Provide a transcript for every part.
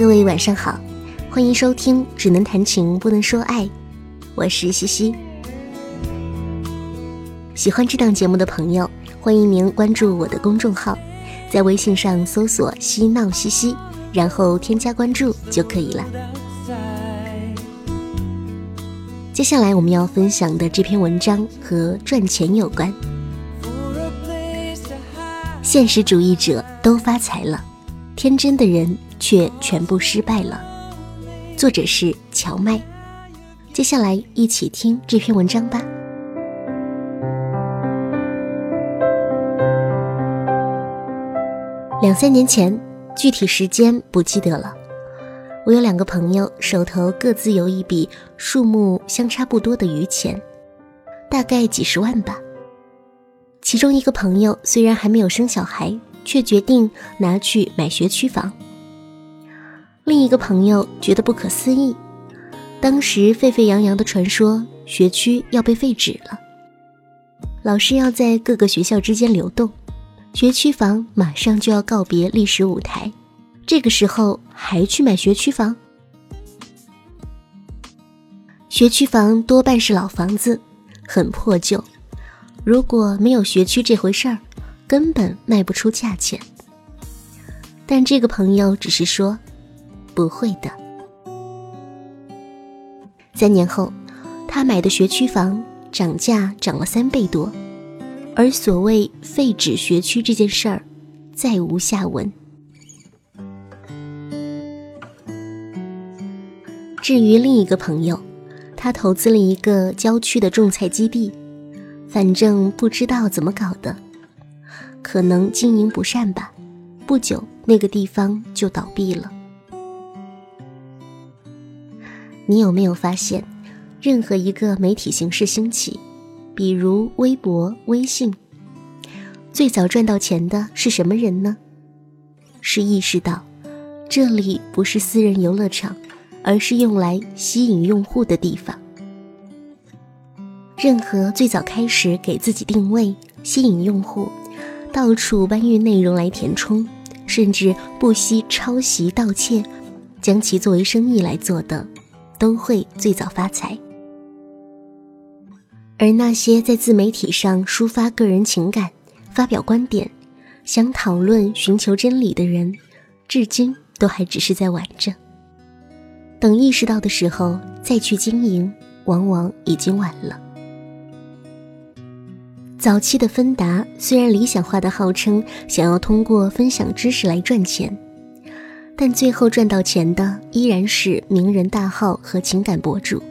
各位晚上好，欢迎收听《只能谈情不能说爱》，我是西西。喜欢这档节目的朋友，欢迎您关注我的公众号，在微信上搜索“嬉闹西西”，然后添加关注就可以了。接下来我们要分享的这篇文章和赚钱有关。现实主义者都发财了，天真的人却全部失败了。作者是乔麦。接下来一起听这篇文章吧。两三年前，具体时间不记得了。我有两个朋友，手头各自有一笔数目相差不多的余钱，大概几十万吧。其中一个朋友虽然还没有生小孩，却决定拿去买学区房。另一个朋友觉得不可思议，当时沸沸扬扬的传说学区要被废止了，老师要在各个学校之间流动，学区房马上就要告别历史舞台，这个时候还去买学区房？学区房多半是老房子，很破旧。如果没有学区这回事儿，根本卖不出价钱。但这个朋友只是说，不会的。三年后，他买的学区房涨价涨了三倍多，而所谓废止学区这件事儿，再无下文。至于另一个朋友，他投资了一个郊区的种菜基地。反正不知道怎么搞的，可能经营不善吧。不久，那个地方就倒闭了。你有没有发现，任何一个媒体形式兴起，比如微博、微信，最早赚到钱的是什么人呢？是意识到这里不是私人游乐场，而是用来吸引用户的地方。任何最早开始给自己定位、吸引用户，到处搬运内容来填充，甚至不惜抄袭盗窃，将其作为生意来做的，都会最早发财。而那些在自媒体上抒发个人情感、发表观点、想讨论、寻求真理的人，至今都还只是在玩着。等意识到的时候再去经营，往往已经晚了。早期的芬达虽然理想化的号称想要通过分享知识来赚钱，但最后赚到钱的依然是名人大号和情感博主，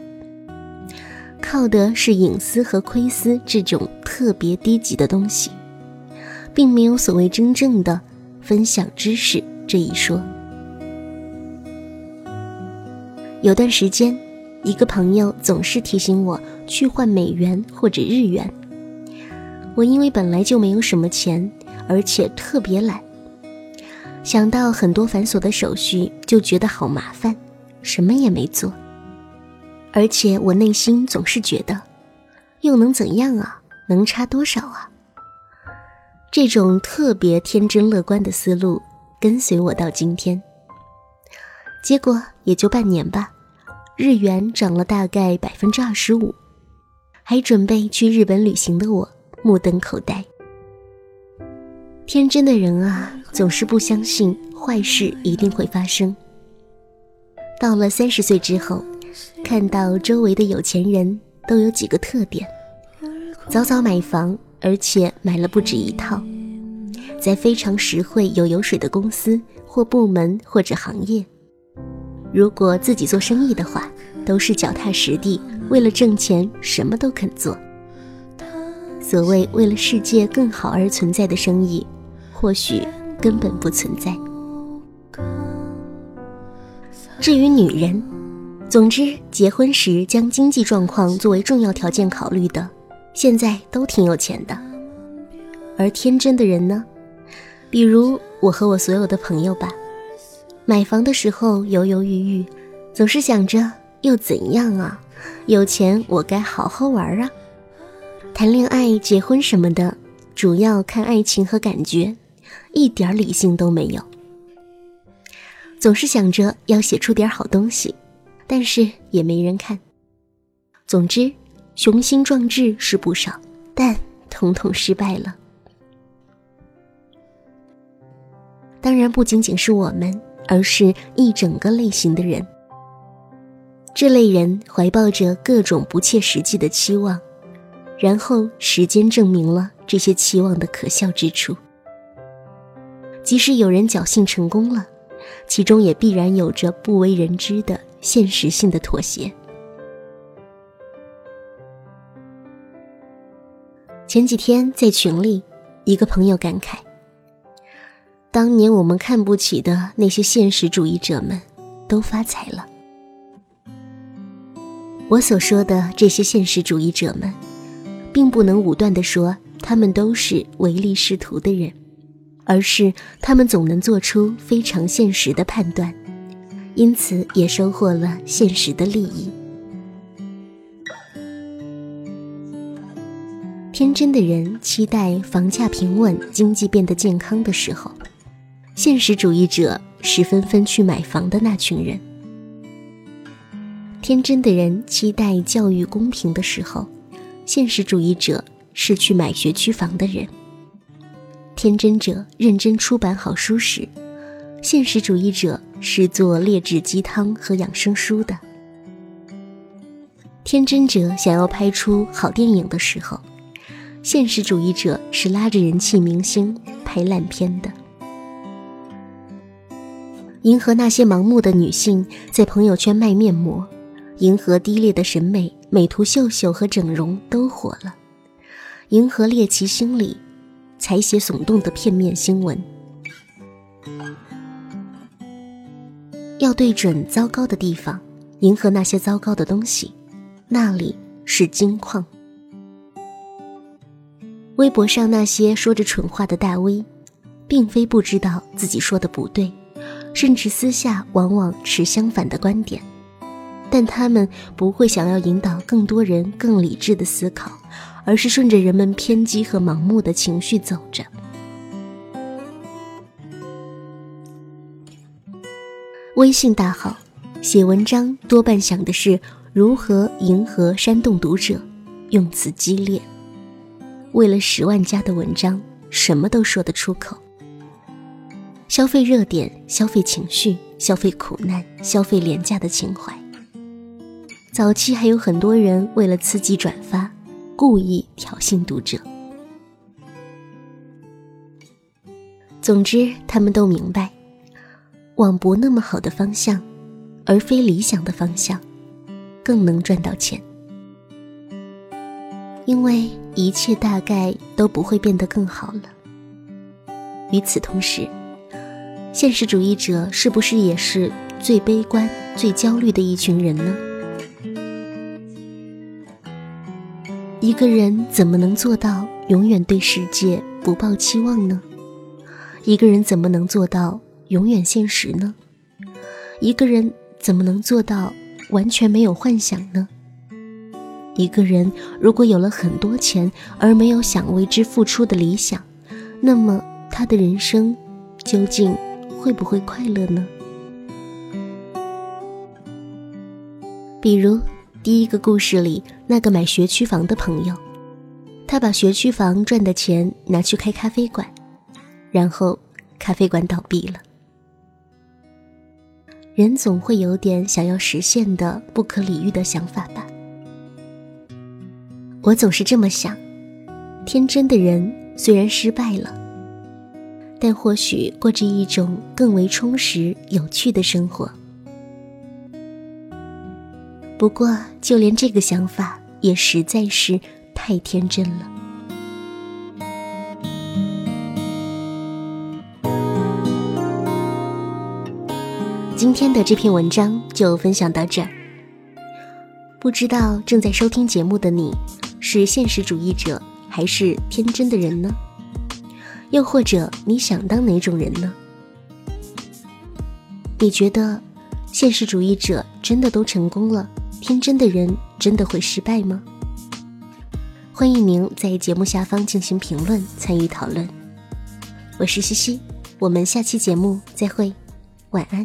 靠的是隐私和窥私这种特别低级的东西，并没有所谓真正的分享知识这一说。有段时间，一个朋友总是提醒我去换美元或者日元。我因为本来就没有什么钱，而且特别懒，想到很多繁琐的手续就觉得好麻烦，什么也没做。而且我内心总是觉得，又能怎样啊？能差多少啊？这种特别天真乐观的思路跟随我到今天。结果也就半年吧，日元涨了大概百分之二十五，还准备去日本旅行的我。目瞪口呆，天真的人啊，总是不相信坏事一定会发生。到了三十岁之后，看到周围的有钱人都有几个特点：早早买房，而且买了不止一套，在非常实惠、有油水的公司或部门或者行业。如果自己做生意的话，都是脚踏实地，为了挣钱，什么都肯做。所谓为了世界更好而存在的生意，或许根本不存在。至于女人，总之结婚时将经济状况作为重要条件考虑的，现在都挺有钱的。而天真的人呢？比如我和我所有的朋友吧，买房的时候犹犹豫豫，总是想着又怎样啊？有钱我该好好玩啊！谈恋爱、结婚什么的，主要看爱情和感觉，一点理性都没有。总是想着要写出点好东西，但是也没人看。总之，雄心壮志是不少，但统统失败了。当然，不仅仅是我们，而是一整个类型的人。这类人怀抱着各种不切实际的期望，然后时间证明了这些期望的可笑之处。即使有人侥幸成功了，其中也必然有着不为人知的现实性的妥协。前几天在群里，一个朋友感慨。当年我们看不起的那些现实主义者们，都发财了。我所说的这些现实主义者们，并不能武断地说他们都是唯利是图的人，而是他们总能做出非常现实的判断，因此也收获了现实的利益。天真的人期待房价平稳、经济变得健康的时候。现实主义者是纷纷去买房的那群人，天真的人期待教育公平的时候，现实主义者是去买学区房的人。天真者认真出版好书时，现实主义者是做劣质鸡汤和养生书的。天真者想要拍出好电影的时候，现实主义者是拉着人气明星拍烂片的。迎合那些盲目的女性在朋友圈卖面膜，迎合低劣的审美，美图秀秀和整容都火了；迎合猎奇心理，采写耸动的片面新闻。要对准糟糕的地方，迎合那些糟糕的东西，那里是金矿。微博上那些说着蠢话的大 V，并非不知道自己说的不对。甚至私下往往持相反的观点，但他们不会想要引导更多人更理智的思考，而是顺着人们偏激和盲目的情绪走着。微信大号写文章多半想的是如何迎合煽动读者，用词激烈，为了十万加的文章，什么都说得出口。消费热点，消费情绪，消费苦难，消费廉价的情怀。早期还有很多人为了刺激转发，故意挑衅读者。总之，他们都明白，往不那么好的方向，而非理想的方向，更能赚到钱。因为一切大概都不会变得更好了。与此同时。现实主义者是不是也是最悲观、最焦虑的一群人呢？一个人怎么能做到永远对世界不抱期望呢？一个人怎么能做到永远现实呢？一个人怎么能做到完全没有幻想呢？一个人如果有了很多钱而没有想为之付出的理想，那么他的人生究竟？会不会快乐呢？比如第一个故事里那个买学区房的朋友，他把学区房赚的钱拿去开咖啡馆，然后咖啡馆倒闭了。人总会有点想要实现的不可理喻的想法吧？我总是这么想：天真的人虽然失败了。但或许过着一种更为充实、有趣的生活。不过，就连这个想法也实在是太天真了。今天的这篇文章就分享到这儿。不知道正在收听节目的你，是现实主义者还是天真的人呢？又或者你想当哪种人呢？你觉得现实主义者真的都成功了，天真的人真的会失败吗？欢迎您在节目下方进行评论，参与讨论。我是西西，我们下期节目再会，晚安。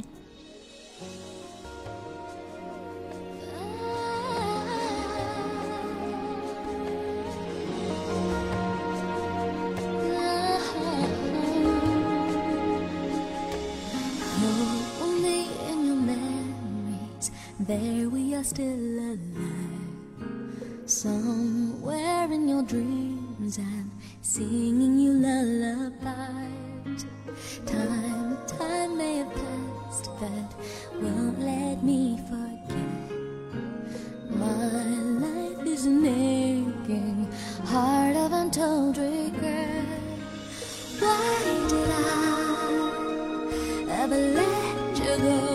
There we are still alive. Somewhere in your dreams, I'm singing you lullabies. Time, time may have passed, but won't let me forget. My life is an aching heart of untold regret. Why did I ever let you go?